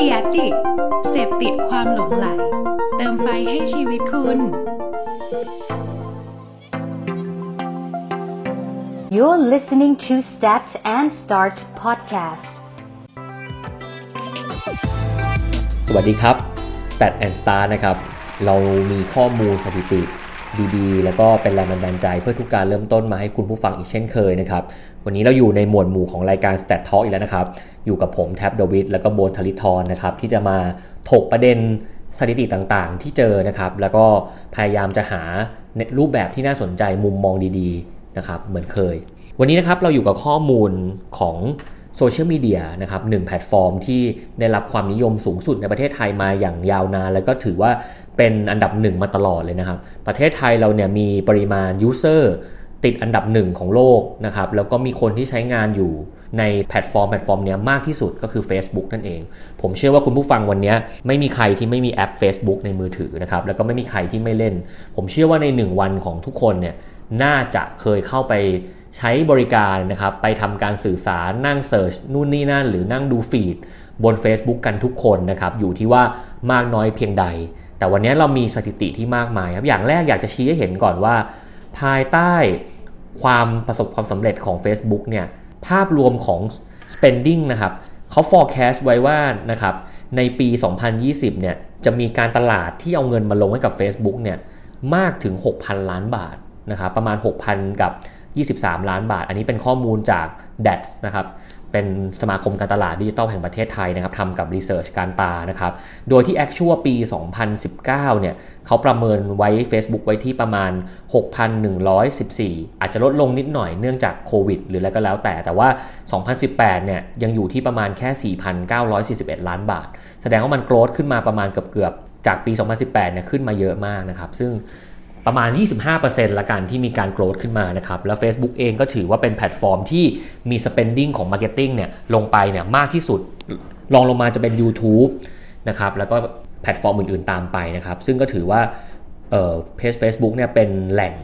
The Addict เสพติดความหลงไหล เติมไฟให้ชีวิตคุณ You're listening to Stat and Start podcast. สวัสดีครับ Stat and Star นะครับ เรามีข้อมูลสถิติ ดีๆ แล้วก็เป็นแรงบันดาลใจเพื่อทุกการเริ่มต้นมาให้คุณผู้ฟังอีกเช่นเคยนะครับ วันนี้เราอยู่ในหมวดหมู่ของรายการ Stat Talk อีกแล้วนะครับ อยู่กับผมแท็บดวิดแล้วก็โบนทลิทรนะครับที่จะมาถกประเด็นสถิติต่างๆ ที่เจอนะครับ แล้วก็พยายามจะหารูปแบบที่น่าสนใจมุมมองดีๆนะครับเหมือนเคย วันนี้นะครับเราอยู่กับข้อมูลของ โซเชียลมีเดียนะครับหนึ่งแพลตฟอร์มที่ได้รับความนิยมสูงสุดในประเทศไทยมาอย่างยาวนาน แล้วก็ถือว่าเป็นอันดับหนึ่งมาตลอดเลยนะครับ ประเทศไทยเราเนี่ยมีปริมาณ user ติดอันดับหนึ่งของโลกนะครับ แล้วก็มีคนที่ใช้งานอยู่ในแพลตฟอร์มแพลตฟอร์มนี้มากที่สุดก็คือ Facebook นั่นเอง ผมเชื่อว่าคุณผู้ฟังวันนี้ไม่มีใครที่ไม่มีแอป Facebook ในมือถือนะครับ แล้วก็ไม่มีใครที่ไม่เล่น ผมเชื่อว่าใน 1 วันของทุกคนเนี่ยน่าจะเคยเข้าไป ใช้บริการนะครับไปทำการสื่อสารนั่ง search นู่นนี่นั่น หรือนั่งดู feed บน Facebook กันทุกคนนะครับอยู่ที่ว่ามากน้อยเพียงใด แต่วันนี้เรามีสถิติที่มากมายครับอย่างแรกอยากจะชี้ให้เห็นก่อนว่า ภายใต้ความประสบความสำเร็จของ Facebook เนี่ยภาพรวมของ spending นะครับเขา forecast ไว้ว่านะครับในปี 2020 เนี่ยจะมีการตลาดที่เอาเงินมาลงให้กับ Facebook เนี่ยมากถึง 6,000 ล้านบาทนะครับประมาณ 6,000 กับ 23 ล้านบาท อันนี้เป็นข้อมูลจาก DAX นะครับเป็นสมาคมการตลาดดิจิทัลแห่งประเทศไทยนะครับทำกับรีเสิร์ชการตานะครับ โดยที่ Actual ปี 2019 เนี่ยเขาประเมินไว้ Facebook ไว้ที่ประมาณ 6,114 อาจจะลดลงนิดหน่อยเนื่องจากโควิด หรืออะไรก็แล้วแต่ แต่ว่า 2018 เนี่ยยังอยู่ที่ประมาณแค่ 4,941 ล้านบาท แสดงว่ามันโกรธขึ้นมาประมาณเกือบๆจากปี 2018 เนี่ยขึ้นมาเยอะมากนะครับ ซึ่ง ประมาณ 25%ละกันที่มีการโกรธขึ้นมานะครับ แล้ว Facebook เองก็ถือว่าเป็นแพลตฟอร์มที่มี spending ของ marketing เนี่ยลงไปเนี่ยมากที่สุดรองลงมาจะเป็น YouTube นะครับแล้วก็แพลตฟอร์มอื่นๆตามไปนะครับ ซึ่งก็ถือว่าเอ่อเพจ Facebook เนี่ยเป็นแหล่ง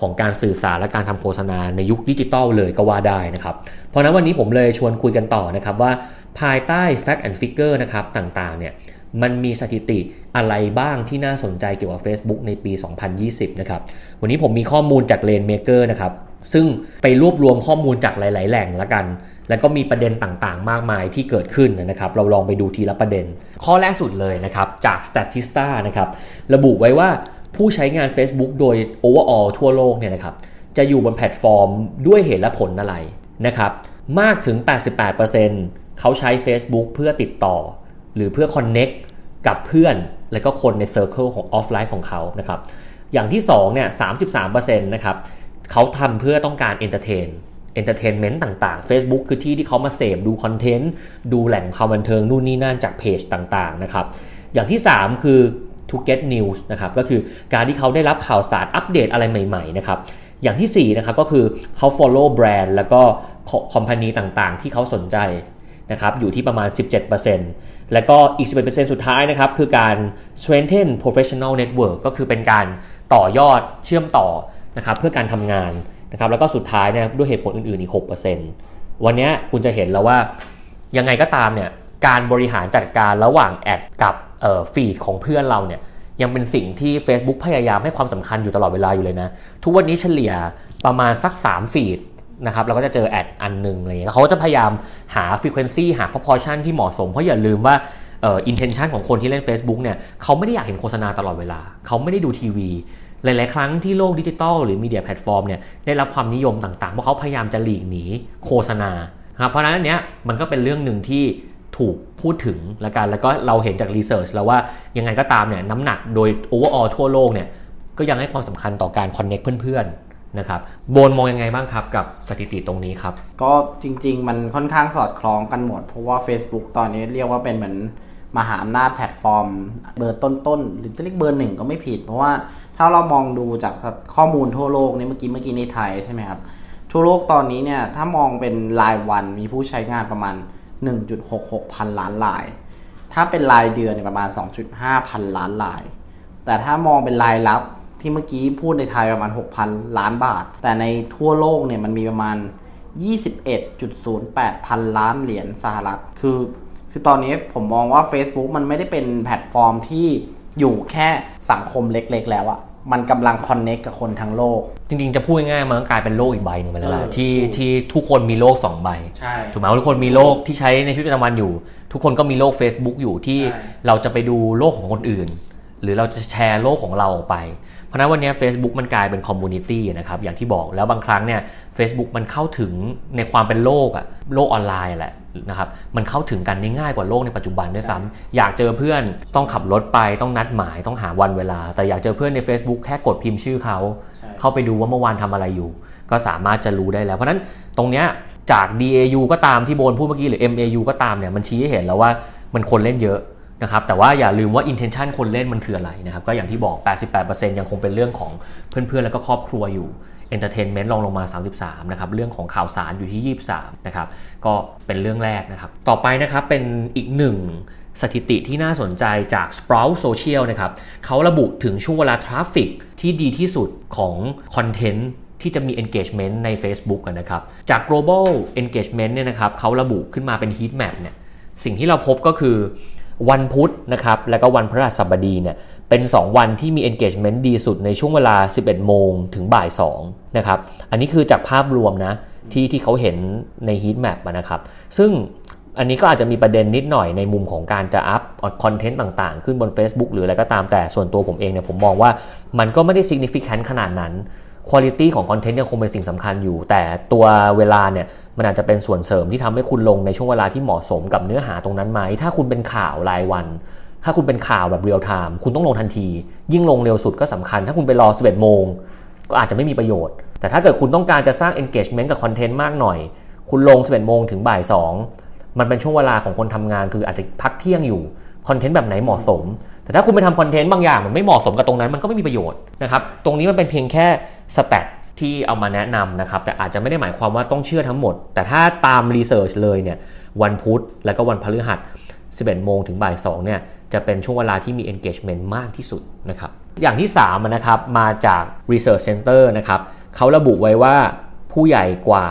ของการสื่อสารและการทำโฆษณาในยุคดิจิตอลเลยก็ว่าได้นะครับ เพราะนั้นวันนี้ผมเลยชวนคุยกันต่อนะครับว่าภายใต้ Fact and Figure นะครับต่างๆเนี่ย มันมีสถิติอะไรบ้างที่น่าสนใจเกี่ยวกับ Facebook ในปี 2020 นะครับ วันนี้ผมมีข้อมูลจาก Rainmaker นะครับ ซึ่งไปรวบรวมข้อมูลจากหลาย ๆ แหล่งละกัน แล้วก็มีประเด็นต่างๆ มากมายที่เกิดขึ้นนะครับ เราลองไปดูทีละประเด็น ข้อแรกสุดเลยนะครับ จาก Statista นะครับ ระบุไว้ว่าผู้ใช้งาน Facebook โดย overall ทั่วโลกเนี่ยนะครับ จะอยู่บนแพลตฟอร์มด้วยเหตุและผลอะไรนะครับ มากถึง 88%เขาใช้ Facebook เพื่อติดต่อ หรือเพื่อ connect กับเพื่อนและก็คนใน circle ของออฟไลน์ของเขานะครับอย่างที่2เนี่ย33%นะครับเขาทำเพื่อต้องการ entertain entertainment ต่างๆ Facebook คือที่ที่เขามาเสพดูคอนเทนต์ ดูแหล่งข่าวบันเทิงนู่นนี่นั่นจากเพจต่างๆนะครับอย่างที่ 3 คือ to get news นะครับก็คือการที่เขาได้รับข่าวสารอัปเดตอะไรใหม่ๆนะครับอย่างที่4นะครับก็คือเขา follow แบรนด์แล้วก็ company ต่างๆ ที่เขาสนใจ นะครับอยู่ที่ประมาณ 17%แล้วก็อีก 11%สุดท้ายนะครับคือการ strengthen professional network ก็คือเป็นการต่อยอดเชื่อมต่อนะครับเพื่อการทำงานนะครับแล้วก็สุดท้ายเนี่ยด้วยเหตุผลอื่นๆอีก 6%วันนี้คุณจะเห็นแล้วว่ายังไงก็ตามเนี่ยการบริหารจัดการระหว่างแอดกับฟีดของเพื่อนเราเนี่ยยังเป็นสิ่งที่ Facebook พยายามให้ความสำคัญอยู่ตลอดเวลาอยู่เลยนะ ทุกวันนี้เฉลี่ยประมาณสัก 3 ฟีด นะครับเราก็จะเจอ ad อันหนึ่งอะไรเงี้ยเขาจะพยายามหา frequency หา proportion ที่เหมาะสม เพราะอย่าลืมว่าเอ่อ intention ของคนที่เล่น Facebook เนี่ยเขาไม่ได้อยากเห็นโฆษณาตลอดเวลา เขาไม่ได้ดูทีวี หลาย ๆ ครั้งที่โลกดิจิตอลหรือ media platform เนี่ยได้รับความนิยมต่าง ๆ เพราะเขาพยายามจะหลีกหนีโฆษณาครับเพราะฉะนั้นเนี้ยมันก็เป็นเรื่องหนึ่งที่ถูกพูดถึงละกันแล้วก็เราเห็นจาก research แล้วว่ายังไงก็ตามเนี่ยน้ำหนักโดย overall ทั่วโลกเนี่ยก็ยังให้ความสำคัญต่อการ connect เพื่อน ๆ นะครับโบนมองยังไงบ้างครับกับสถิติตรงนี้ครับ ก็จริง ๆ มันค่อนข้างสอดคล้องกันหมด เพราะว่า Facebook ตอนนี้เรียกว่าเป็นเหมือนมหาอำนาจแพลตฟอร์ม เบอร์ต้นๆ หรือจะเรียกเบอร์หนึ่งก็ไม่ผิด เพราะว่าถ้าเรามองดูจากข้อมูลทั่วโลกนี่เมื่อกี้เมื่อกี้ในไทยใช่ไหมครับ ทั่วโลกตอนนี้เนี่ยถ้ามองเป็นรายวันมีผู้ใช้งานประมาณ 1.66 พันล้านราย ถ้าเป็นรายเดือนประมาณ 2.5 พันล้านราย แต่ถ้ามองเป็นรายรับ ที่เมื่อกี้พูดในไทยประมาณ 6,000 ล้านบาท แต่ในทั่วโลกเนี่ยมันมีประมาณ 21.08 พันล้านเหรียญสหรัฐ คือคือตอนนี้ผมมองว่า Facebook มันไม่ได้เป็นแพลตฟอร์มที่อยู่แค่สังคมเล็กๆ แล้วอะมันกำลัง connect กับคนทั้งโลก จริงๆ จะพูดง่ายๆมันก็กลายเป็นโลกอีกใบหนึ่งไปแล้วล่ะเออที่ถูกที่ทุกคนมีโลกสองใบใช่ถูกไหมว่าทุกคนมีโลกที่ใช้ในชีวิตประจำวันอยู่ ทุกคนก็มีโลก Facebook อยู่ที่ใช่เราจะไปดูโลกของคนอื่น หรือเราจะแชร์โลกของเราออกไปเพ ราะฉะนั้นวันนี้ Facebook มันกลายเป็น community นะครับอย่างที่บอกแล้วบางครั้งเนี่ย Facebook มันเข้าถึงในความเป็นโลกอะโลกออนไลน์อะแหละนะครับมันเข้าถึงกันได้ง่ายกว่าโลกในปัจจุบันด้วยซ้ำอยากเจอเพื่อนต้องขับรถไปต้องนัดหมายต้องหาวันเวลา แต่อยากเจอเพื่อนใน Facebook แค่กดพิมพ์ชื่อเขาใช่เข้าไปดูว่าเมื่อวานทำอะไรอยู่ ก็สามารถจะรู้ได้แล้ว เพราะฉะนั้นตรงเนี้ยจาก DAU ก็ตามที่โบนพูดเมื่อกี้หรือ MAU ก็ตามเนี่ยมันชี้ให้เห็นแล้วว่ามันคนเล่นเยอะ นะครับแต่ว่าอย่าลืมว่า intention คนเล่นมันคืออะไรนะครับก็อย่างที่บอก 88%ยังคงเป็นเรื่องของเพื่อนๆ แล้วก็ครอบครัวอยู่ entertainment รองลงมา 33นะครับเรื่องของข่าวสารอยู่ที่ 23นะครับก็เป็นเรื่องแรกนะครับต่อไปนะครับเป็นอีกหนึ่งสถิติที่น่าสนใจจาก Sprout Social นะครับเขาระบุถึงช่วงเวลา trafficที่ดีที่สุดของคอนเทนต์ที่จะมี engagement ใน Facebook กันนะครับ จาก global engagement เนี่ยนะครับเขาระบุขึ้นมาเป็น heat map เนี่ย สิ่งที่เราพบก็คือ วันพุธนะครับแล้วก็วันพฤหัสบดีเนี่ยเป็น 2 วันที่มี engagement ดีสุดในช่วงเวลา 11 โมงถึงบ่าย2นะครับอันนี้คือจากภาพรวมนะที่ที่เขาเห็นใน heat map นะครับ ซึ่งอันนี้ก็อาจจะมีประเด็นนิดหน่อยในมุมของการจะอัพคอนเทนต์ต่างๆ ขึ้นบน Facebook หรืออะไรก็ตามแต่ส่วนตัวผมเองเนี่ยผมมองว่ามันก็ไม่ได้ significant ขนาดนั้น คุณภาพของคอนเทนต์ยังคงเป็นสิ่งสำคัญอยู่ แต่ตัวเวลาเนี่ยมันอาจจะเป็นส่วนเสริมที่ทำให้คุณลงในช่วงเวลาที่เหมาะสมกับเนื้อหาตรงนั้นไหมถ้าคุณเป็นข่าวรายวัน ถ้าคุณเป็นข่าวแบบเรียลไทม์คุณต้องลงทันที ยิ่งลงเร็วสุดก็สำคัญ ถ้าคุณไปรอ 11 โมง ก็อาจจะไม่มีประโยชน์ แต่ถ้าเกิดคุณต้องการจะสร้าง engagement กับคอนเทนต์มากหน่อย คุณลง 11 โมงถึงบ่าย 2 มันเป็นช่วงเวลาของคนทำงาน คืออาจจะพักเที่ยงอยู่คอนเทนต์แบบไหนเหมาะสม แต่ถ้าคุณไปทำคอนเทนต์บางอย่างมันไม่เหมาะสมกับตรงนั้นมันก็ไม่มีประโยชน์นะครับ ตรงนี้มันเป็นเพียงแค่ stat ที่เอามาแนะนำนะครับ แต่อาจจะไม่ได้หมายความว่าต้องเชื่อทั้งหมด แต่ถ้าตาม research เลยเนี่ยวันพุธแล้วก็วันพฤหัส 11 โมงถึงบ่าย2เนี่ยจะเป็นช่วงเวลาที่มี engagement มากที่สุดนะครับ อย่างที่3นะครับมาจาก Research Center นะครับเขาระบุไว้ว่าผู้ใหญ่กว่า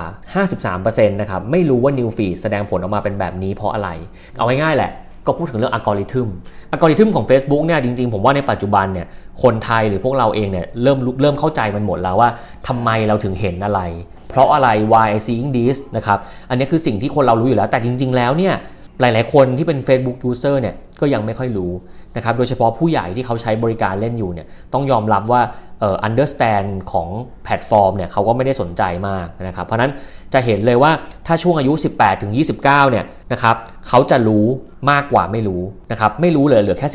53%นะครับไม่รู้ว่า New Feed แสดงผลออกมาเป็นแบบนี้เพราะอะไร เอาง่ายๆแหละ ก็พูดถึงเรื่องอัลกอริทึมอัลกอริทึมของ Facebook เนี่ยจริงๆ ผมว่าในปัจจุบันเนี่ยคนไทยหรือพวกเราเองเนี่ยเริ่มเริ่มเข้าใจมันหมดแล้วว่าทำไมเราถึงเห็นอะไร เพราะอะไร why I seeing this นะครับอันนี้คือสิ่งที่คนเรารู้อยู่แล้ว แต่จริง ๆ แล้วเนี่ยหลาย ๆ คนที่เป็น Facebook user เนี่ยก็ยังไม่ค่อยรู้ นะครับโดยเฉพาะผู้ใหญ่ที่เขาใช้บริการเล่นอยู่เนี่ยต้องยอมรับว่าเอ่อ understand ของแพลตฟอร์มเนี่ยเขาก็ไม่ได้สนใจมากนะครับเพราะนั้นจะเห็นเลยว่าถ้าช่วงอายุ 18ถึง29เนี่ยนะครับเขาจะรู้มากกว่าไม่รู้นะครับไม่รู้เลยเหลือแค่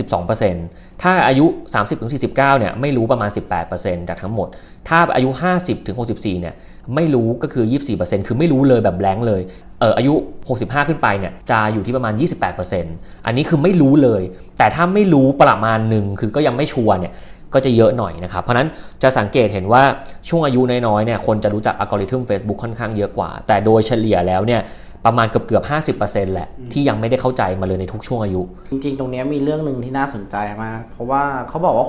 12%ถ้าอายุ 30ถึง49เนี่ยไม่รู้ประมาณ 18%จากทั้งหมด ถ้าอายุ 50ถึง64เนี่ยไม่รู้ก็คือ 24%คือไม่รู้เลยแบบแบงค์เลย เอออายุ 65 ขึ้นไปเนี่ยจะอยู่ที่ประมาณ 28%อันนี้คือไม่รู้เลย แต่ถ้าไม่รู้ประมาณหนึ่งคือก็ยังไม่ชัวร์เนี่ยก็จะเยอะหน่อยนะครับ เพราะนั้นจะสังเกตเห็นว่าช่วงอายุน้อยๆเนี่ยคนจะรู้จักอัลกอริทึม Facebook ค่อนข้างเยอะกว่า แต่โดยเฉลี่ยแล้วเนี่ยประมาณเกือบเกือบ50%แหละ ที่ยังไม่ได้เข้าใจมาเลยในทุกช่วงอายุ จริง ๆ ตรงเนี้ยมีเรื่องหนึ่งที่น่าสนใจมาก เพราะว่าเขาบอกว่า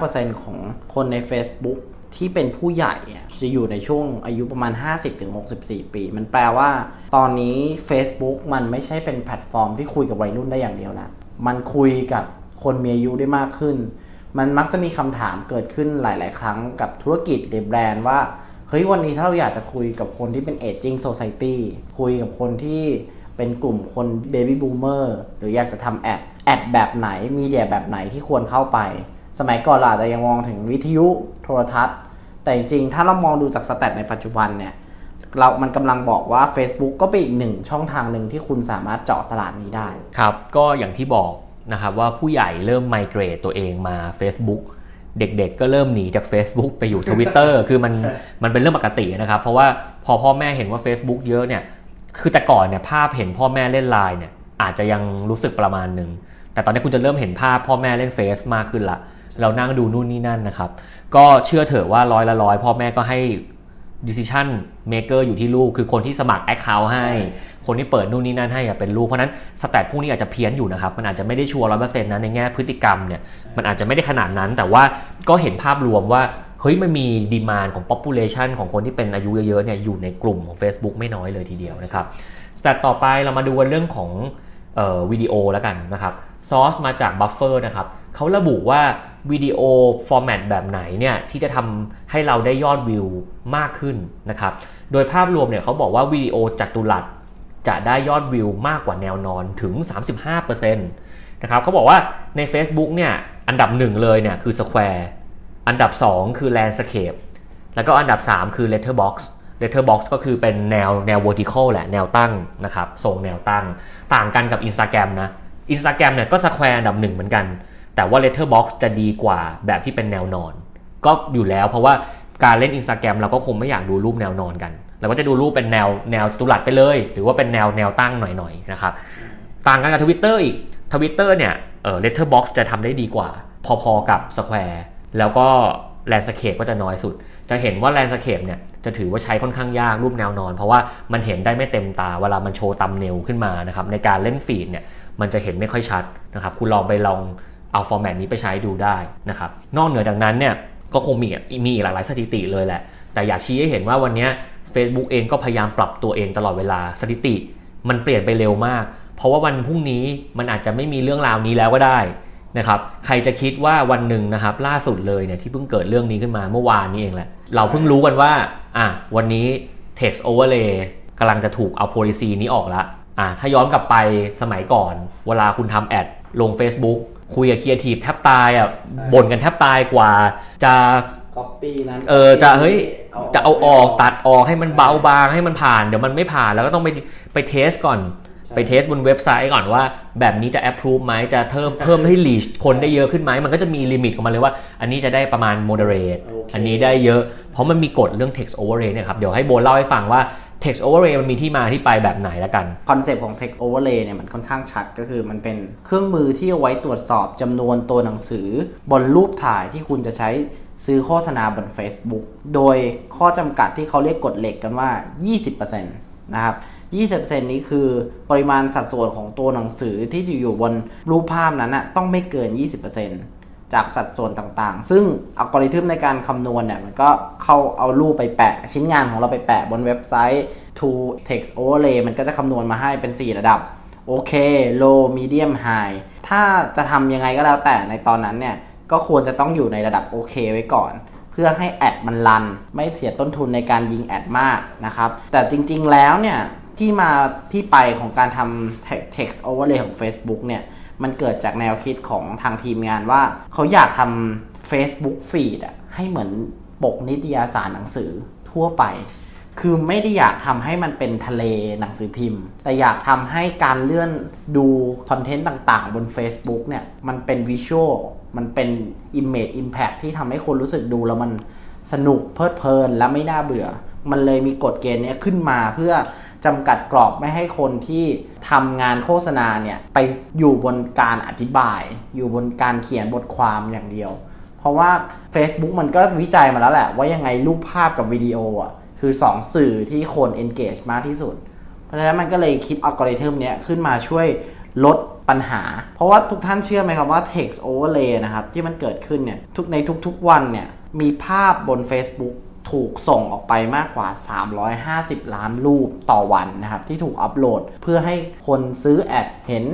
65%ของคนใน Facebook ที่เป็นผู้ใหญ่จะอยู่ในช่วงอายุประมาณ 50-64 ปี มันแปลว่า ตอนนี้ Facebook มันไม่ใช่เป็นแพลตฟอร์มที่คุยกับวัยรุ่นได้อย่างเดียวแล้ว มันคุยกับคนมีอายุได้มากขึ้น มันมักจะมีคำถามเกิดขึ้นหลาย ๆ ครั้งกับธุรกิจหรือแบรนด์ว่า เฮ้ย วันนี้ถ้าเราอยากจะคุยกับคนที่เป็น aging society คุยกับคนที่เป็นกลุ่มคน baby boomer หรืออยากจะทำ ad ad แบบไหน media แบบไหนที่ควรเข้าไป สมัยก่อนเราอาจจะยังมองถึงวิทยุโทรทัศน์ แต่จริงๆ ถ้าเรามองดูจาก stat ในปัจจุบันเนี่ยเรา มันกำลังบอกว่า Facebook ก็เป็นอีกหนึ่งช่องทางหนึ่งที่คุณสามารถเจาะตลาดนี้ได้ ครับ ก็อย่างที่บอกนะครับว่าผู้ใหญ่เริ่มไมเกรตตัวเองมา Facebook เด็กๆ ก็เริ่มหนีจาก Facebook ไปอยู่ Twitter คือมันมันเป็นเรื่องปกตินะครับ เพราะว่าพอพ่อแม่เห็นว่า Facebook เยอะเนี่ย คือแต่ก่อนเนี่ยภาพเห็นพ่อแม่เล่นไลน์เนี่ยอาจจะยังรู้สึกประมาณหนึ่ง แต่ตอนนี้คุณจะเริ่มเห็นภาพพ่อแม่เล่นเฟซมากขึ้นละ เรานั่งดูนู่นนี่นั่นนะครับ ก็เชื่อเถอะว่าร้อยละร้อยพ่อแม่ก็ให้ decision maker อยู่ที่ลูก คือคนที่สมัคร account ให้ คนที่เปิดนู่นนี่นั่นให้อะเป็นลูก เพราะฉะนั้นสแตทพวกนี้อาจจะเพี้ยนอยู่นะครับ มันอาจจะไม่ได้ชัวร์ร้อยเปอร์เซ็นต์นะในแง่พฤติกรรมเนี่ย มันอาจจะไม่ได้ขนาดนั้น แต่ว่าก็เห็นภาพรวมว่า เฮ้ย มันมีดีมานของ population ของคนที่เป็นอายุเยอะๆเนี่ยอยู่ในกลุ่มของ Facebook ไม่น้อยเลยทีเดียวนะครับสแตทต่อไปเรามาดูกันเรื่องของวิดีโอแล้วกันนะครับซอสมาจาก Buffer นะครับ เขาระบุว่าวิดีโอ format แบบไหนเนี่ยที่จะทำให้เราได้ยอดวิวมากขึ้นนะครับ โดยภาพรวมเนี่ยเขาบอกว่าวิดีโอจัตุรัสจะได้ยอดวิวมากกว่าแนวนอนถึง 35%นะครับเขาบอกว่าใน Facebook เนี่ยอันดับหนึ่งเลยเนี่ยคือ Square อันดับ 2 คือ Landscape แล้วก็อันดับ 3 คือ Letterbox Letterbox ก็คือเป็นแนวแนว vertical แหละแนวตั้งนะครับทรงแนวตั้ง ต่างกันกับ Instagram นะ Instagram เนี่ยก็ Square อันดับหนึ่งเหมือนกัน แต่ว่า Letterbox จะดีกว่าแบบที่เป็นแนวนอน ก็อยู่แล้วเพราะว่าการเล่น Instagram เราก็คงไม่อยากดูรูปแนวนอนกันเราก็จะดูรูปเป็นแนวแนวตุลัดไปเลย หรือว่าเป็นแนวแนวตั้งหน่อยๆนะครับต่างกันกับทวิตเตอร์อีกทวิตเตอร์เนี่ยเออ Letterbox จะทำได้ดีกว่า พอๆกับ Square แล้วก็ Landscape ก็จะน้อยสุด จะเห็นว่า Landscape เนี่ยจะถือว่าใช้ค่อนข้างยากรูปแนวนอน เพราะว่ามันเห็นได้ไม่เต็มตา เวลามันโชว์ตัมเนลขึ้นมานะครับในการเล่นฟีดเนี่ยมันจะเห็นไม่ค่อยชัดนะครับคุณลองไปลอง เอาฟอร์แมตนี้ไปใช้ดูได้นะครับ นอกเหนือจากนั้นเนี่ยก็คงมีมีหลากหลายสถิติเลยแหละ แต่อยากชี้ให้เห็นว่าวันนี้ Facebook เองก็พยายามปรับตัวเองตลอดเวลาสถิติ มันเปลี่ยนไปเร็วมาก เพราะว่าวันพรุ่งนี้มันอาจจะไม่มีเรื่องราวนี้แล้วก็ได้นะครับใครจะคิดว่าวันหนึ่งนะครับล่าสุดเลยเนี่ยที่เพิ่งเกิดเรื่องนี้ขึ้นมาเมื่อวานนี้เองแหละ เราเพิ่งรู้กันว่าอะวันนี้ text overlay กำลังจะถูกเอา policy นี้ออกละอะถ้าย้อนกลับไปสมัยก่อน เวลาคุณทำ ad ลง Facebook คุยกับครีเอทีฟแทบตายอะบ่นกันแทบตายกว่าจะ copy นั้นเออจะเฮ้ยจะเอาออกตัดออกให้มันเบาบางให้มันผ่านเดี๋ยวมันไม่ผ่านแล้วก็ต้องไปไป test ก่อน ไป test บนเว็บไซต์ก่อนว่า แบบนี้จะ approve ไหมจะเพิ่มเพิ่มให้ reach คนได้เยอะขึ้นไหมมันก็จะมี limit ของมันเลยว่า อันนี้จะได้ประมาณ moderate โอเคอันนี้ได้เยอะ เพราะมันมีกฎเรื่อง text overlay เนี่ยครับเดี๋ยวให้โบนเล่าให้ฟังว่า text overlay มันมีที่มาที่ไปแบบไหนแล้วกัน concept ของ Text Overlay เนี่ยมันค่อนข้างชัดก็คือมันเป็นเครื่องมือที่เอาไว้ตรวจสอบจำนวนตัวหนังสือบนรูปถ่ายที่คุณจะใช้ซื้อโฆษณาบน Facebook โดยข้อจำกัดที่เขาเรียกกฎเหล็กกันว่า 20%นะครับ20%นี้คือปริมาณสัดส่วนของตัวหนังสือที่อยู่บนรูปภาพนั้นนะต้องไม่เกิน 20% จากสัดส่วนต่างๆ ซึ่งอัลกอริทึมในการคำนวณเนี่ยมันก็เข้าเอารูปไปแปะ ชิ้นงานของเราไปแปะบนเว็บไซต์ to text overlay มันก็จะคำนวณมาให้เป็น 4 ระดับโอเค low medium high ถ้าจะทำยังไงก็แล้วแต่ในตอนนั้นเนี่ย ก็ควรจะต้องอยู่ในระดับโอเคไว้ก่อน เพื่อให้แอดมันรัน ไม่เสียต้นทุนในการยิงแอดมากนะครับ แต่จริงๆแล้วเนี่ย ที่มาที่ไปของการทำ text overlay ของ Facebook เนี่ย มันเกิดจากแนวคิดของทางทีมงานว่า เขาอยากทำ Facebook feed อะให้เหมือนปกนิตยสารหนังสือทั่วไป คือไม่ได้อยากทำให้มันเป็นทะเลหนังสือพิมพ์ แต่อยากทำให้การเลื่อนดูคอนเทนต์ต่างๆ บน Facebook เนี่ย มันเป็นวิชวลมันเป็น Image Impact ที่ทำให้คนรู้สึกดูแล้วมันสนุกเพลิดเพลินและไม่น่าเบื่อ มันเลยมีกฎเกณฑ์นี้ขึ้นมาเพื่อ จำกัดกรอบไม่ให้คนที่ทำงานโฆษณาเนี่ยไปอยู่บนการอธิบาย อยู่บนการเขียนบทความอย่างเดียว เพราะว่า Facebook มันก็วิจัยมาแล้วแหละ ว่ายังไงรูปภาพกับวิดีโออะคือ 2 สื่อที่คน engage มากที่สุด เพราะฉะนั้นมันก็เลยคิดอัลกอริทึมเนี้ยขึ้นมาช่วยลดปัญหา เพราะว่าทุกท่านเชื่อไหมครับว่า text overlay นะครับที่มันเกิดขึ้นเนี่ยทุกในทุกๆวันเนี่ยมีภาพบน Facebook ถูกส่งออกไปมากกว่า 350 ล้านรูปต่อวันนะครับ ที่ถูกอัปโหลดเพื่อให้คนซื้อแอดเห็น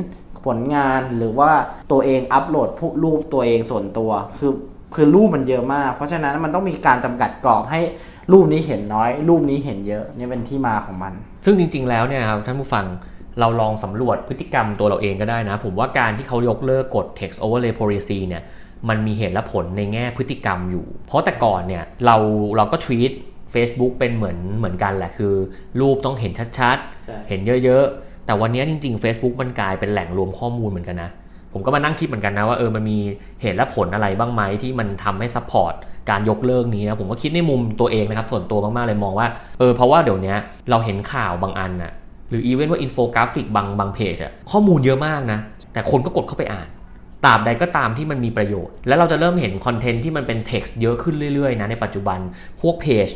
ผลงานหรือว่าตัวเองอัปโหลดผู้รูปตัวเองส่วนตัว คือคือรูปมันเยอะมาก เพราะฉะนั้นมันต้องมีการจำกัดกรอบให้รูปนี้เห็นน้อย รูปนี้เห็นเยอะนี่เป็นที่มาของมัน ซึ่งจริง ๆ แล้วเนี่ยครับท่านผู้ฟังเราลองสำรวจพฤติกรรมตัวเราเองก็ได้นะ ผมว่าการที่เขายกเลิกกฎ text overlay policy เนี่ย มันมีเหตุและผลในแง่พฤติกรรมอยู่ เพราะแต่ก่อนเนี่ยเราเราก็ treat Facebook เป็นเหมือนเหมือนกันแหละคือ รูปต้องเห็นชัดใช่ๆเห็นเยอะๆ แต่วันนี้จริง ๆ Facebook มันกลายเป็นแหล่งรวมข้อมูลเหมือนกันนะ ผมก็มานั่งคิดเหมือนกันนะว่าเออมันมีเหตุและผลอะไรบ้างไหมที่มันทำให้ support การยกเลิกนี้นะผมก็คิดในมุมตัวเองนะครับส่วนตัวมากๆเลยมองว่าเออเพราะว่าเดี๋ยวนี้เราเห็นข่าวบางอันน่ะหรืออีเวนต์ว่าอินโฟกราฟิกบางบางเพจอะข้อมูลเยอะมากนะแต่คนก็กดเข้าไปอ่าน ตราบใดก็ตามที่มันมีประโยชน์ แล้วเราจะเริ่มเห็น content ที่มันเป็นเท็กซ์เยอะขึ้นเรื่อยๆนะในปัจจุบันพวกเพจ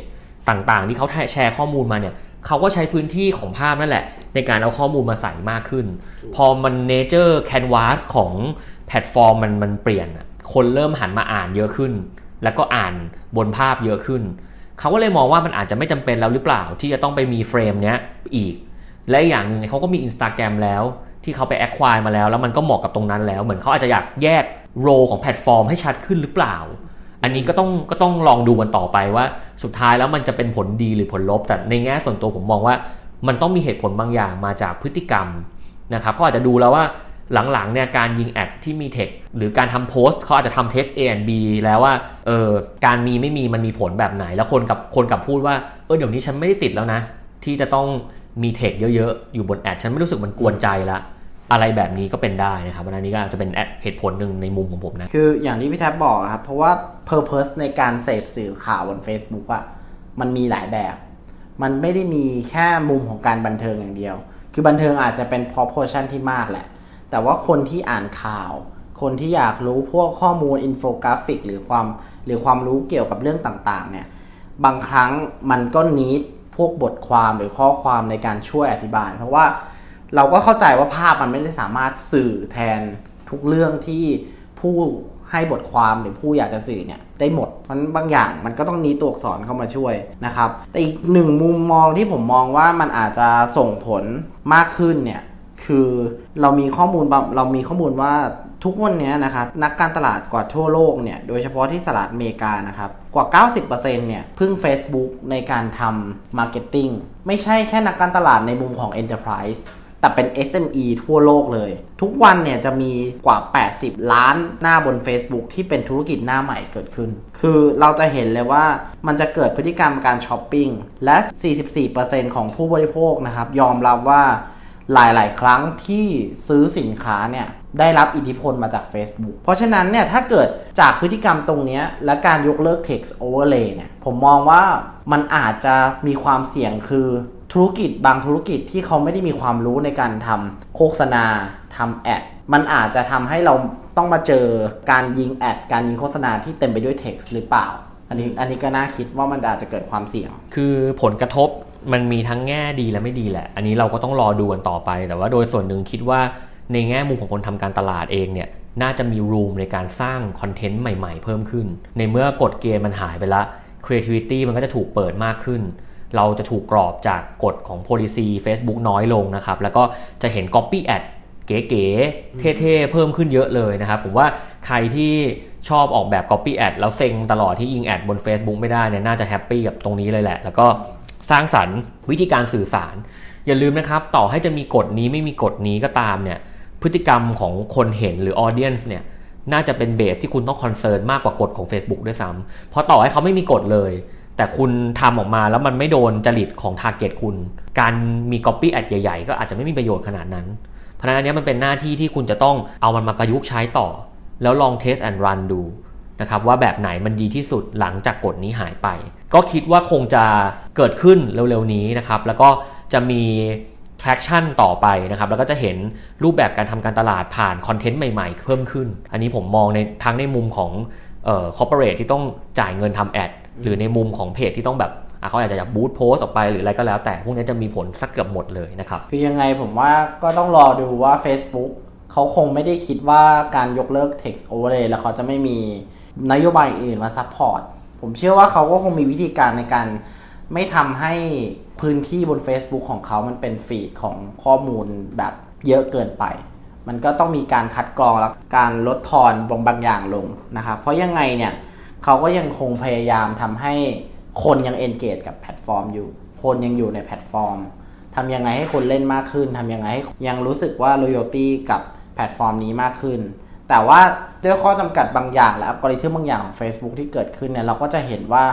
ต่างๆ ที่เขาแชร์ข้อมูลมาเนี่ยเขาก็ใช้พื้นที่ของภาพนั่นแหละ ในการเอาข้อมูลมาใส่มากขึ้น พอมัน nature canvas ของแพลตฟอร์มมันมันเปลี่ยนคนเริ่มหันมาอ่านเยอะขึ้น แล้วก็อ่านบนภาพเยอะขึ้น เขาก็เลยมองว่ามันอาจจะไม่จำเป็นแล้วหรือเปล่าที่จะต้องไปมี frame เนี้ยอีก และอีกอย่างหนึ่งเขาก็มี Instagram แล้ว ที่เขาไป acquire มาแล้ว แล้วมันก็เหมาะกับตรงนั้นแล้ว เหมือนเขาอาจจะอยากแยก role ของแพลตฟอร์มให้ชัดขึ้นหรือเปล่า อันนี้ก็ต้องก็ต้องลองดูกันต่อไปว่าสุดท้ายแล้วมันจะเป็นผลดีหรือผลลบ แต่ในแง่ส่วนตัวผมมองว่ามันต้องมีเหตุผลบางอย่างมาจากพฤติกรรมนะครับเขาอาจจะดูแล้วว่าหลังๆเนี่ยการยิงแอดที่มีเทคหรือการทำโพสต์เขาอาจจะทำเทส A and B แล้วว่าเออการมีไม่มีมันมีผลแบบไหน แล้วคนกับคนกับพูดว่าเออเดี๋ยวนี้ฉันไม่ได้ติดแล้วนะ ที่จะต้องมีเทคเยอะๆ อยู่บน ad ฉันไม่รู้สึกมันกวนใจละ อะไรแบบนี้ก็เป็นได้นะครับวันนี้ก็อาจจะเป็นเหตุผลหนึ่งในมุมของผมนะ คืออย่างที่พี่แท็บบอกครับ เพราะว่า Purpose ในการเสพสื่อข่าวบน Facebook อะมันมีหลายแบบ มันไม่ได้มีแค่มุมของการบันเทิงอย่างเดียว คือบันเทิงอาจจะเป็น proportion ที่มากแหละ แต่ว่าคนที่อ่านข่าว คนที่อยากรู้พวกข้อมูลอินโฟกราฟิก หรือความหรือความรู้เกี่ยวกับเรื่องต่างๆ เนี่ย บางครั้งมันก็นิดพวกบทความหรือข้อความในการช่วยอธิบาย เพราะว่า เราก็เข้าใจว่าภาพมันไม่ได้สามารถสื่อแทนทุกเรื่องที่ผู้ให้บทความหรือผู้อยากจะสื่อเนี่ยได้หมด เพราะบางอย่างมันก็ต้องนี้ตัวอักษรเข้ามาช่วยนะครับ แต่อีกหนึ่งมุมมองที่ผมมองว่ามันอาจจะส่งผลมากขึ้นเนี่ยคือเรามีข้อมูลเรามีข้อมูลว่าทุกวันนี้นะครับนักการตลาดกว่าทั่วโลกเนี่ยโดยเฉพาะที่สหรัฐอเมริกานะครับกว่า 90%เนี่ยพึ่ง Facebook ในการทำ marketing ไม่ใช่แค่นักการตลาดในมุมของ Enterprise แต่เป็น SME ทั่วโลกเลย ทุกวันเนี่ยจะมีกว่า 80 ล้านหน้าบน Facebook ที่เป็นธุรกิจหน้าใหม่เกิดขึ้น คือเราจะเห็นเลยว่ามันจะเกิดพฤติกรรมการช้อปปิ้ง และ 44%ของผู้บริโภคนะครับ ยอมรับว่าหลาย ๆ ครั้งที่ซื้อสินค้าเนี่ยได้รับอิทธิพลมาจาก Facebook เพราะฉะนั้นเนี่ยถ้าเกิดจากพฤติกรรมตรงนี้ และการยกเลิก text overlay เนี่ยผมมองว่ามันอาจจะมีความเสี่ยงคือ ธุรกิจบางธุรกิจที่เขาไม่ได้มีความรู้ในการทำโฆษณาทำแอดมันอาจจะทำให้เราต้องมาเจอการยิงแอดการยิงโฆษณาที่เต็มไปด้วย text หรือเปล่า อันนี้อันนี้ก็น่าคิดว่ามันอาจจะเกิดความเสี่ยง คือผลกระทบมันมีทั้งแง่ดีและไม่ดีแหละ อันนี้เราก็ต้องรอดูกันต่อไป แต่ว่าโดยส่วนหนึ่งคิดว่าในแง่มุมของคนทำการตลาดเองเนี่ยน่าจะมีรูมในการสร้างคอนเทนต์ใหม่ ๆ เพิ่มขึ้น ในเมื่อกฎเกณฑ์มันหายไปละ creativity มันก็จะถูกเปิดมากขึ้น เราจะถูกกรอบจากกฎของ policy Facebook น้อยลงนะครับ แล้วก็จะเห็น copy ad เก๋ๆ เท่ๆ เพิ่มขึ้นเยอะเลยนะครับ ผมว่าใครที่ชอบออกแบบ copy ad แล้วเซ็งตลอดที่ยิง ad บน Facebook ไม่ได้เนี่ยน่าจะ happy กับตรงนี้เลยแหละ แล้วก็สร้างสรรค์วิธีการสื่อสาร อย่าลืมนะครับ ต่อให้จะมีกฎนี้ไม่มีกฎนี้ก็ตามเนี่ยพฤติกรรมของคนเห็นหรือ audience เนี่ยน่าจะเป็น base ที่คุณต้อง concern มากกว่ากฎของ Facebook ด้วยซ้ำเพราะต่อให้เขาไม่มีกฎเลย แต่คุณทำออกมาแล้วมันไม่โดนจริตของ target คุณ การมี Copy แอดใหญ่ๆ ก็อาจจะไม่มีประโยชน์ขนาดนั้น เพราะฉะนั้นอันนี้มันเป็นหน้าที่ที่คุณจะต้องเอามันมาประยุกต์ใช้ต่อ แล้วลอง test and learn ดูนะครับว่าแบบไหนมันดีที่สุดหลังจากกฎนี้หายไป ก็คิดว่าคงจะเกิดขึ้นเร็วๆนี้นะครับ แล้วก็จะมี traction ต่อไปนะครับ แล้วก็จะเห็นรูปแบบการทำการตลาดผ่าน content ใหม่ๆ เพิ่มขึ้น อันนี้ผมมองในทั้งในมุมของเอ่อ corporate ที่ต้องจ่ายเงินทำ ad หรือในมุมของเพจที่ต้องแบบเขาอาจจะอยาก boost post ออกไปหรืออะไรก็แล้ว แต่พวกนี้จะมีผลสักเกือบหมดเลยนะครับ คือยังไงผมว่าก็ต้องรอดูว่า Facebook เขาคงไม่ได้คิดว่าการยกเลิก text overlay แล้วเขาจะไม่มีนโยบายอื่นมา support ผมเชื่อว่าเขาก็คงมีวิธีการในการไม่ทำให้พื้นที่บน Facebook ของเขามันเป็น feed ของข้อมูลแบบเยอะเกินไป มันก็ต้องมีการคัดกรองและการลดทอนบางบางอย่างลงนะครับ เพราะยังไงเนี่ย เขาก็ยังคงพยายามทำให้คนยัง engage กับแพลตฟอร์มอยู่ คนยังอยู่ในแพลตฟอร์มทำยังไงให้คนเล่นมากขึ้นทำยังไงให้ยังรู้สึกว่า loyalty กับแพลตฟอร์มนี้มากขึ้น แต่ว่าด้วยข้อจำกัดบางอย่างและอัลกอริทึมบางอย่างของ Facebook ที่เกิดขึ้นเนี่ยเราก็จะเห็นว่า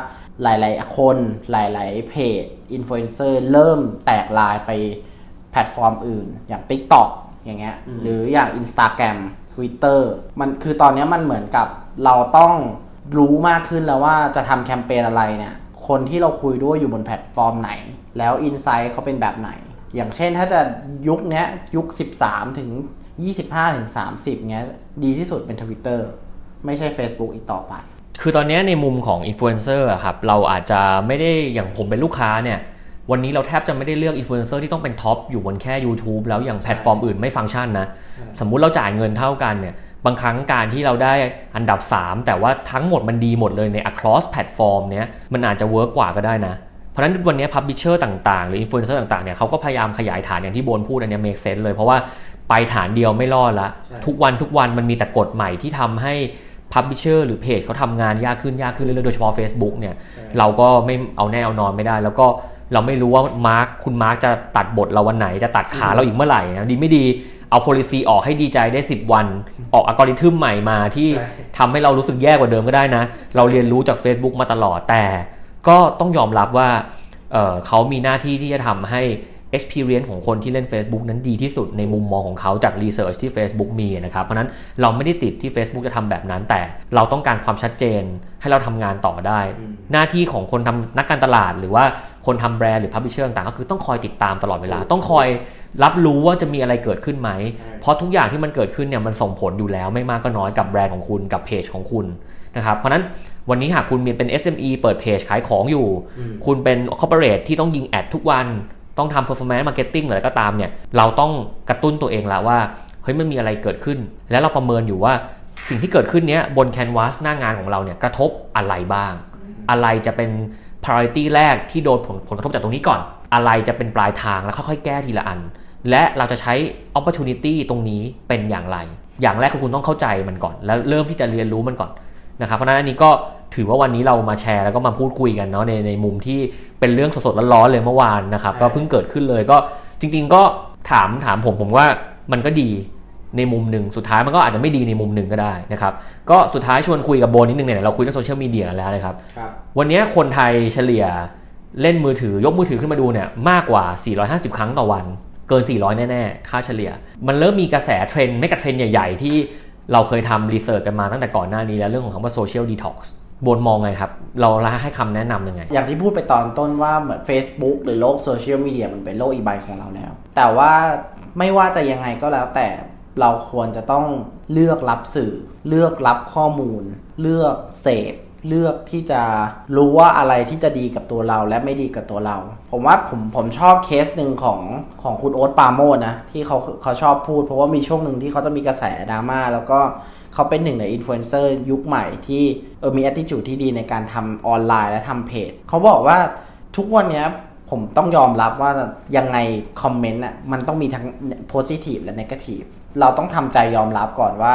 หลายๆ คนหลาย ๆ เพจอินฟลูเอนเซอร์เริ่มแตกไลน์ไปแพลตฟอร์มอื่น อย่าง TikTok อย่างเงี้ยหรืออย่าง Instagram Twitter มันคือตอนนี้มันเหมือนกับเราต้อง รู้มากขึ้นแล้วว่าจะทำแคมเปญอะไรเนี่ย คนที่เราคุยด้วยอยู่บนแพลตฟอร์มไหน แล้ว insight เขาเป็นแบบไหน อย่างเช่นถ้าจะยุคนี้ยุค 13 ถึง 25 ถึง 30เงี้ยดีที่สุดเป็น Twitter ไม่ใช่ Facebook อีกต่อไป คือตอนนี้ในมุมของอินฟลูเอนเซอร์ครับ เราอาจจะไม่ได้อย่างผมเป็นลูกค้าเนี่ย วันนี้เราแทบจะไม่ได้เลือกอินฟลูเอนเซอร์ที่ต้องเป็น top อยู่บนแค่ YouTube แล้วอย่างแพลตฟอร์มอื่นไม่ฟังก์ชันนะ สมมุติเราจ่ายเงินเท่ากันเนี่ย บางครั้งการที่เราได้อันดับ 3 แต่ว่าทั้งหมดมันดีหมดเลยใน across แพลตฟอร์มเนี้ยมันอาจจะ work กว่าก็ได้นะ เพราะฉะนั้นวันนี้ publisher ต่างๆ หรืออินฟลูเอนเซอร์ต่างๆเนี่ยเขาก็พยายามขยายฐานอย่างที่โบนพูดอันนี้ make sense เลยเพราะว่าไปฐานเดียวไม่รอดละใช่ทุกวันทุกวันมันมีแต่กฎใหม่ที่ทำให้พับ l ิเชอร์หรือเพจเขาทำงานยากขึ้นยากขึ้นเรื่อยๆโดยเฉพาะ Facebook เนี่ยเราก็ไม่เอาแน่เอานอนไม่ได้ แล้วก็เราไม่รู้ว่ามาร์คคุณมาร์คจะตัดบทเราวันไหนจะตัดขาเราอีกเมื่อไหร่นะดีไม่ดี เอา policy ออกให้ดีใจได้ 10 วัน ออกอัลกอริทึมใหม่มาที่ใช่ทำให้เรารู้สึกแย่กว่าเดิมก็ได้นะ เราเรียนรู้จาก Facebook มาตลอดแต่ ก็ต้องยอมรับว่าเอ่อเขามีหน้าที่ที่จะทำให้ experience ของคนที่เล่น Facebook นั้นดีที่สุดในมุมมองของเขาจาก research ที่ Facebook มีนะครับ เพราะฉะนั้นเราไม่ได้ติดที่ Facebook จะทำแบบนั้น แต่เราต้องการความชัดเจนให้เราทำงานต่อได้ หน้าที่ของคนทำนักการตลาด หรือว่าคนทำแบรนด์หรือ publisher ต่างๆก็คือต้องคอยติดตามตลอดเวลา ต้องคอยรับรู้ว่าจะมีอะไรเกิดขึ้นไหม เพราะทุกอย่างที่มันเกิดขึ้นเนี่ยมันส่งผลอยู่แล้วไม่มากก็น้อยกับแบรนด์ของคุณกับเพจของคุณนะครับเพราะฉะนั้นวันนี้หากคุณมีเป็น SME เปิดเพจขายของอยู่ คุณเป็น corporate ที่ต้องยิงแอดทุกวัน ต้องทำ performance marketing หรืออะไรก็ตามเนี่ย เราต้องกระตุ้นตัวเองละว่า เฮ้ยมันมีอะไรเกิดขึ้น แล้วเราประเมินอยู่ว่าสิ่งที่เกิดขึ้นเนี้ยบน canvas หน้างานของเราเนี่ยกระทบอะไรบ้าง อะไรจะเป็น priority แรกที่โดนผลผลกระทบจากตรงนี้ก่อน อะไรจะเป็นปลายทางแล้วค่อยๆ แก้ทีละอัน และเราจะใช้ opportunity ตรงนี้เป็นอย่างไร อย่างแรกคุณต้องเข้าใจมันก่อน แล้วเริ่มที่จะเรียนรู้มันก่อนนะครับเพราะฉะนั้นอันนี้ก็ ถือว่าวันนี้เรามาแชร์แล้วก็มาพูดคุยกันเนาะในในมุมที่เป็นเรื่องสดๆร้อนๆเลยเมื่อวานนะครับก็เพิ่งเกิดขึ้นเลยก็จริง ๆ ก็ถามถามผมผมว่ามันก็ดีในมุมหนึ่งสุดท้ายมันก็อาจจะไม่ดีในมุมหนึ่งก็ได้นะครับก็สุดท้ายชวนคุยกับโบนนิดนึงเนี่ยเราคุยเรื่องโซเชียลมีเดียกันแล้วนะครับครับวันนี้คนไทยเฉลี่ยเล่นมือถือยกมือถือขึ้นมาดูเนี่ยมากกว่า 450 ครั้งต่อวัน เกิน 400 แน่ๆ ค่าเฉลี่ย มันเริ่มมีกระแสเทรนด์ไม่กระเทรนด์ใหญ่ ๆ ที่เราเคยทำ research กันมาตั้งแต่ก่อนหน้านี้แล้วเรื่องของคำว่า social detox โบนมองไงครับ เราให้คำแนะนำยังไง อย่างที่พูดไปตอนต้นว่าเหมือน Facebook หรือโลกโซเชียลมีเดียมันเป็นโลกอีกใบของเราแล้ว แต่ว่าไม่ว่าจะยังไงก็แล้วแต่เราควรจะต้องเลือกรับสื่อ เลือกรับข้อมูล เลือกเสพเลือกที่จะรู้ว่าอะไรที่จะดีกับตัวเราและไม่ดีกับตัวเรา ผมว่าผมผมชอบเคสหนึ่งของของคุณโอ๊ตปราโมทย์นะที่เขาเขาชอบพูด เพราะว่ามีช่วงหนึ่งที่เขาจะมีกระแสดราม่าแล้วก็ เขาเป็นหนึ่งในอินฟลูเอนเซอร์ยุคใหม่ที่เออมี attitude ที่ดีในการทำออนไลน์และทำเพจเขาบอกว่าทุกวันนี้ผมต้องยอมรับว่ายังไงคอมเมนต์อะมันต้องมีทั้ง positive และ negative เราต้องทำใจยอมรับก่อนว่า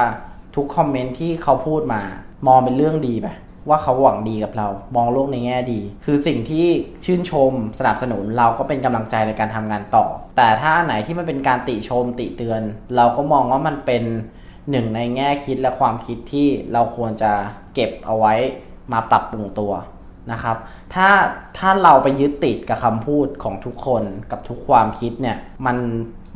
ทุกคอมเมนต์ที่เขาพูดมา มองเป็นเรื่องดีไปว่าเขาหวังดีกับเรา มองโลกในแง่ดี คือสิ่งที่ชื่นชมสนับสนุนเราก็เป็นกำลังใจในการทำงานต่อ แต่ถ้าไหนที่มันเป็นการติชมติเตือน เราก็มองว่ามันเป็น หนึ่งในแง่คิดและความคิดที่เราควรจะเก็บเอาไว้มาปรับปรุงตัวนะครับ ถ้าถ้าเราไปยึดติดกับคำพูดของทุกคนกับทุกความคิดเนี่ยมัน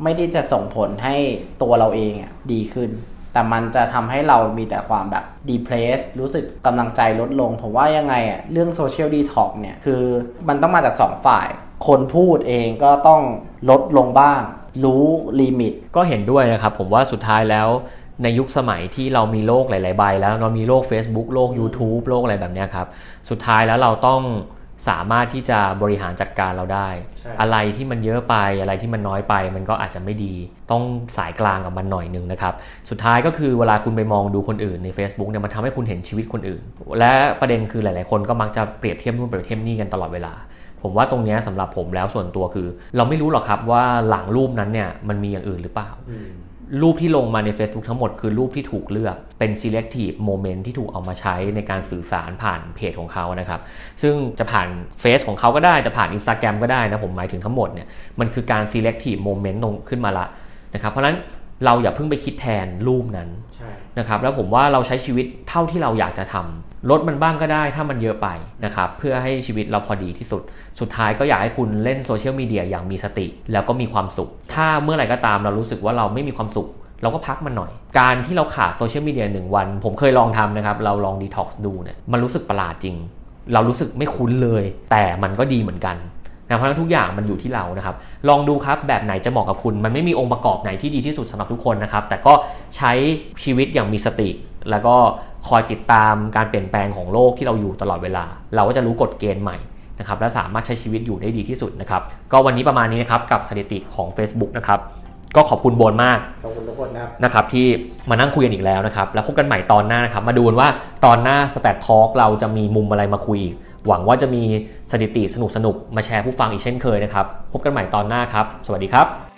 ไม่ได้จะส่งผลให้ตัวเราเองดีขึ้น แต่มันจะทำให้เรามีแต่ความแบบ depress รู้สึกกำลังใจลดลง ผมว่ายังไงอะเรื่อง social detox เนี่ยคือมันต้องมาจากสองฝ่าย คนพูดเองก็ต้องลดลงบ้าง รู้ลิมิต ก็เห็นด้วยนะครับผมว่าสุดท้ายแล้ว ในยุคสมัยที่เรามีโลกหลาย ๆ ใบ แล้วเรามีโลก Facebook โลก YouTube โลกอะไรแบบเนี้ยครับ สุดท้ายแล้วเราต้องสามารถที่จะบริหารจัดการเราได้ใช่อะไรที่มันเยอะไปอะไรที่มันน้อยไป มันก็อาจจะไม่ดี ต้องสายกลางกับมันหน่อยหนึ่งนะครับ สุดท้ายก็คือเวลาคุณไปมองดูคนอื่นใน Facebook เนี่ยมันทำให้คุณเห็นชีวิตคนอื่น และประเด็นคือหลาย ๆ คนก็มักจะเปรียบเทียบนู่นเปรียบเทียบนี่กันตลอดเวลา ผมว่าตรงเนี้ยสำหรับผมแล้วส่วนตัวคือ เราไม่รู้หรอกครับว่าหลังรูปนั้นเนี่ยมันมีอย่างอื่นหรือเปล่า รูปที่ลงมาใน Facebook ทั้งหมดคือรูปที่ถูกเลือกเป็น selective moment ที่ถูกเอามาใช้ในการสื่อสารผ่านเพจของเขานะครับ ซึ่งจะผ่านเฟซของเขาก็ได้จะผ่าน Instagram ก็ได้นะผมหมายถึงทั้งหมดเนี่ยมันคือการ selective moment ตรงขึ้นมาละนะครับเพราะฉะนั้นเราอย่าเพิ่งไปคิดแทนรูปนั้นนะครับแล้วผมว่าเราใช้ชีวิตเท่าที่เราอยากจะทำ ลดมันบ้างก็ได้ถ้ามันเยอะไปนะครับเพื่อให้ชีวิตเราพอดีที่สุด สุดท้ายก็อยากให้คุณเล่นโซเชียลมีเดียอย่างมีสติ แล้วก็มีความสุข ถ้าเมื่อไหร่ก็ตามเรารู้สึกว่าเราไม่มีความสุข เราก็พักมันหน่อย การที่เราขาดโซเชียลมีเดียหนึ่งวัน ผมเคยลองทำนะครับ เราลองดีท็อกซ์ดูเนี่ยมันรู้สึกประหลาดจริง เรารู้สึกไม่คุ้นเลย แต่มันก็ดีเหมือนกันนะเพราะฉะนั้นทุกอย่างมันอยู่ที่เรานะครับ ลองดูครับแบบไหนจะเหมาะกับคุณ มันไม่มีองค์ประกอบไหนที่ดีที่สุดสำหรับทุกคนนะครับ แต่ก็ใช้ชีวิตอย่างมีสติ แล้วก็ คอยติดตามการเปลี่ยนแปลงของโลกที่เราอยู่ตลอดเวลา เราก็จะรู้กฎเกณฑ์ใหม่นะครับและสามารถใช้ชีวิตอยู่ได้ดีที่สุดนะครับก็วันนี้ประมาณนี้นะครับกับสถิติของ Facebook นะครับก็ขอบคุณโบนมากขอบคุณทุกคนนะครับนะครับที่มานั่งคุยกันอีกแล้วนะครับแล้วพบกันใหม่ตอนหน้านะครับมาดูกันว่าตอนหน้า Stat Talk เราจะมีมุมอะไรมาคุยอีกหวังว่าจะมีสถิติสนุกๆมาแชร์ผู้ฟังอีกเช่นเคยนะครับพบกันใหม่ตอนหน้าครับ สวัสดีครับ